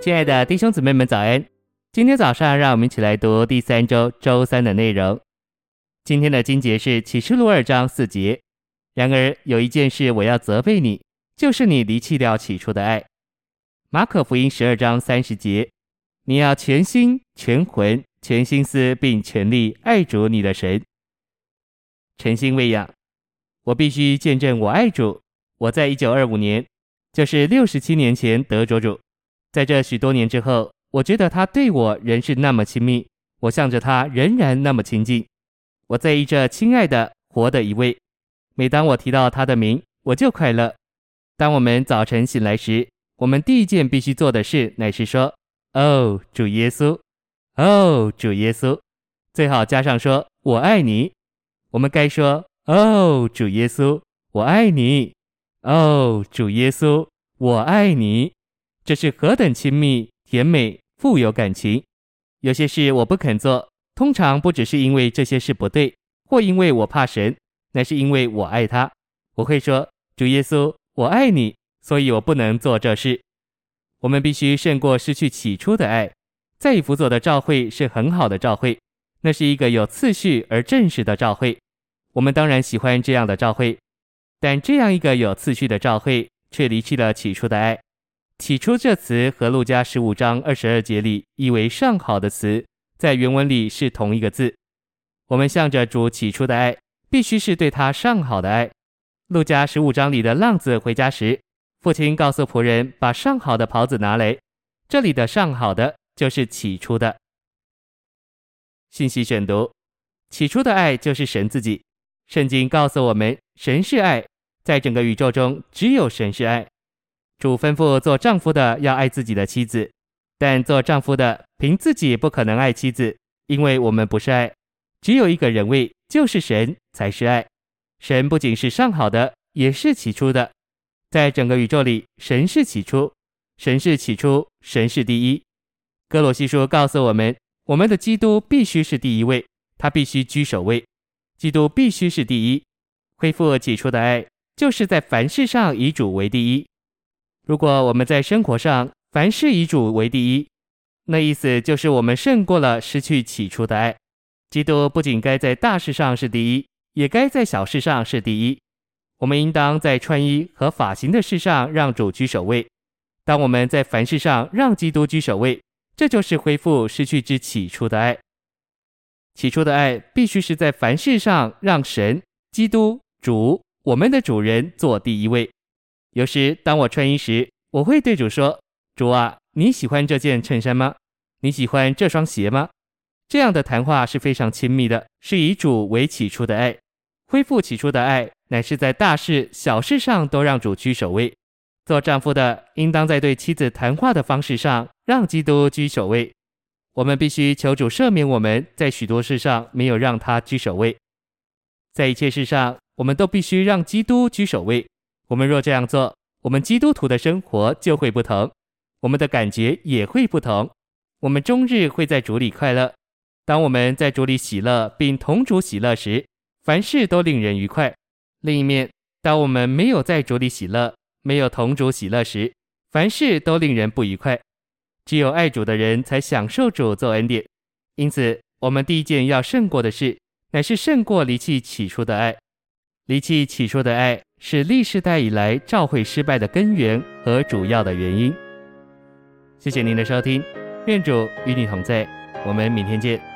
亲爱的弟兄姊妹们，早安！今天早上，让我们一起来读第三周周三的内容。今天的经节是启示录二章四节。然而有一件事我要责备你，就是你离弃掉起初的爱。马可福音十二章三十节，你要全心、全魂、全心思，并全力爱主你的神。诚心喂养，我必须见证我爱主。我在一九二五年，就是六十七年前得着主。在这许多年之后，我觉得他对我仍是那么亲密，我向着他仍然那么亲近。我在意这亲爱的活的一位，每当我提到他的名，我就快乐。当我们早晨醒来时，我们第一件必须做的事乃是说：“哦，主耶稣，哦，主耶稣。”最好加上说：“我爱你。”我们该说：“哦，主耶稣，我爱你。”哦，主耶稣，我爱你。这是何等亲密、甜美、富有感情！有些事我不肯做，通常不只是因为这些事不对，或因为我怕神，乃是因为我爱他。我会说：“主耶稣，我爱你，所以我不能做这事。”我们必须胜过失去起初的爱。在以弗所的教会是很好的教会，那是一个有次序而正式的教会。我们当然喜欢这样的教会，但这样一个有次序的教会却离弃了起初的爱。起初这词和路加十五章二十二节里意为上好的词，在原文里是同一个字。我们向着主起初的爱，必须是对他上好的爱。路加十五章里的浪子回家时，父亲告诉仆人把上好的袍子拿来。这里的上好的就是起初的。信息选读：起初的爱就是神自己。圣经告诉我们，神是爱，在整个宇宙中只有神是爱。主吩咐做丈夫的要爱自己的妻子，但做丈夫的凭自己不可能爱妻子，因为我们不是爱，只有一个人位，就是神才是爱。神不仅是上好的，也是起初的。在整个宇宙里，神是起初，神是起初，神是第一。歌罗西书告诉我们，我们的基督必须是第一位，他必须居首位，基督必须是第一。恢复起初的爱，就是在凡事上以主为第一。如果我们在生活上凡事以主为第一，那意思就是我们胜过了失去起初的爱。基督不仅该在大事上是第一，也该在小事上是第一。我们应当在穿衣和发型的事上让主居首位。当我们在凡事上让基督居首位，这就是恢复失去之起初的爱。起初的爱必须是在凡事上让神、基督、主，我们的主人做第一位。有时，当我穿衣时，我会对主说：“主啊，你喜欢这件衬衫吗？你喜欢这双鞋吗？”这样的谈话是非常亲密的，是以主为起初的爱。恢复起初的爱，乃是在大事小事上都让主居首位。做丈夫的，应当在对妻子谈话的方式上让基督居首位。我们必须求主赦免我们在许多事上没有让他居首位。在一切事上，我们都必须让基督居首位。我们若这样做，我们基督徒的生活就会不同，我们的感觉也会不同。我们终日会在主里快乐。当我们在主里喜乐并同主喜乐时，凡事都令人愉快。另一面，当我们没有在主里喜乐，没有同主喜乐时，凡事都令人不愉快。只有爱主的人才享受主做恩典。因此，我们第一件要胜过的事，乃是胜过离弃起初的爱。离弃起初的爱。是历世代以来召会失败的根源和主要的原因。谢谢您的收听，愿主与你同在，我们明天见。